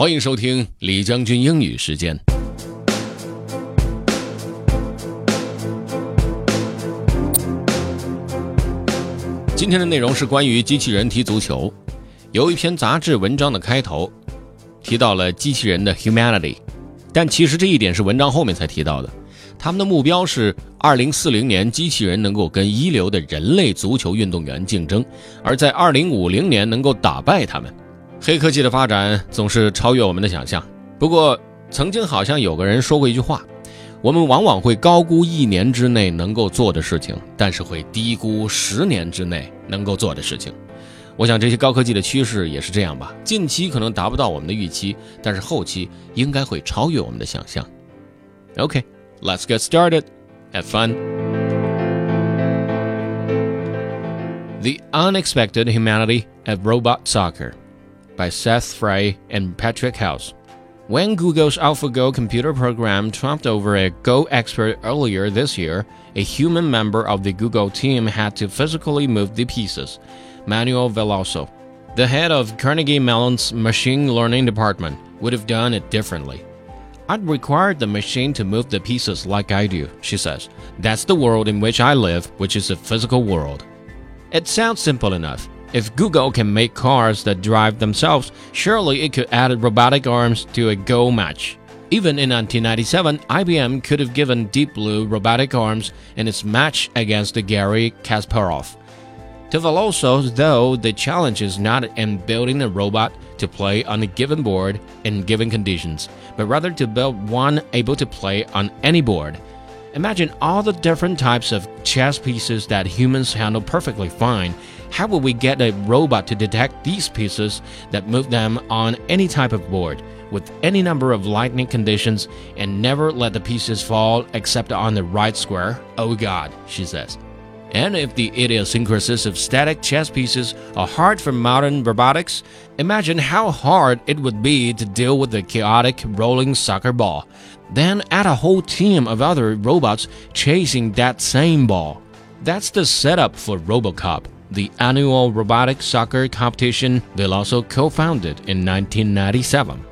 欢迎收听李将军英语时间。今天的内容是关于机器人踢足球。有一篇杂志文章的开头提到了机器人的 humanity，但其实这一点是文章后面才提到的。他们的目标是二零四零年机器人能够跟一流的人类足球运动员竞争，而在二零五零年能够打败他们。黑科技的发展总是超越我们的想象。不过，曾经好像有个人说过一句话。我们往往会高估一年之内能够做的事情，但是会低估十年之内能够做的事情。我想这些高科技的趋势也是这样吧。近期可能达不到我们的预期，但是后期应该会超越我们的想象。OK，let's get started. Have fun. The Unexpected Humanity of Robot Soccer by Seth Frey and Patrick House. When Google's AlphaGo computer program trumped over a Go expert earlier this year, a human member of the Google team had to physically move the pieces. Manuela Veloso, the head of Carnegie Mellon's machine learning department, would have done it differently. I'd require the machine to move the pieces like I do, she says. That's the world in which I live, which is a physical world. It sounds simple enough. If Google can make cars that drive themselves, surely it could add robotic arms to a Go match. Even in 1997, IBM could have given Deep Blue robotic arms in its match against Garry Kasparov. To Veloso, though, the challenge is not in building a robot to play on a given board in given conditions, but rather to build one able to play on any board. Imagine all the different types of chess pieces that humans handle perfectly fine how will we get a robot to detect these pieces that move them on any type of board, with any number of lightning conditions, and never let the pieces fall except on the right square? Oh God, she says. And if the idiosyncrasies of static chess pieces are hard for modern robotics, imagine how hard it would be to deal with the chaotic rolling soccer ball. Then add a whole team of other robots chasing that same ball. That's the setup for RoboCup the annual robotic soccer competition they also co founded in 1997.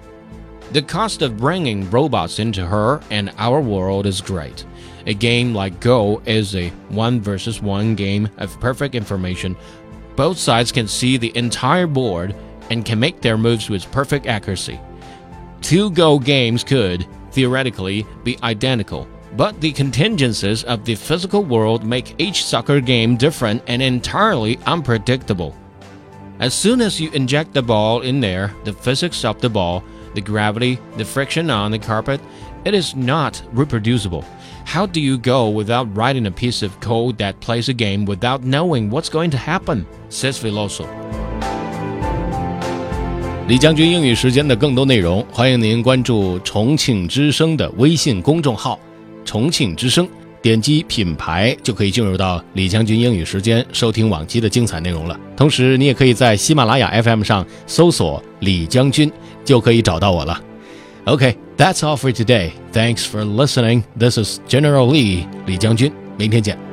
The cost of bringing robots into her and our world is great. A game like Go is a one versus one game of perfect information. Both sides can see the entire board and can make their moves with perfect accuracy. Two Go games could, theoretically, be identical, but the contingencies of the physical world make each soccer game different and entirely unpredictable. As soon as you inject the ball in there, the physics of the ball, the gravity, the friction on the carpet, it is not reproducible. How do you go without writing a piece of code that plays a game without knowing what's going to happen? says Veloso. 李将军英语时间的更多内容，欢迎您关注重庆之声的微信公众号。 重庆之声，点击品牌就可以进入到李将军英语时间，收听往期的精彩内容了。同时，你也可以在喜马拉雅 FM 上搜索李将军，就可以找到我了。OK，that's all for today. Thanks for listening. This is General Lee，李将军。明天见。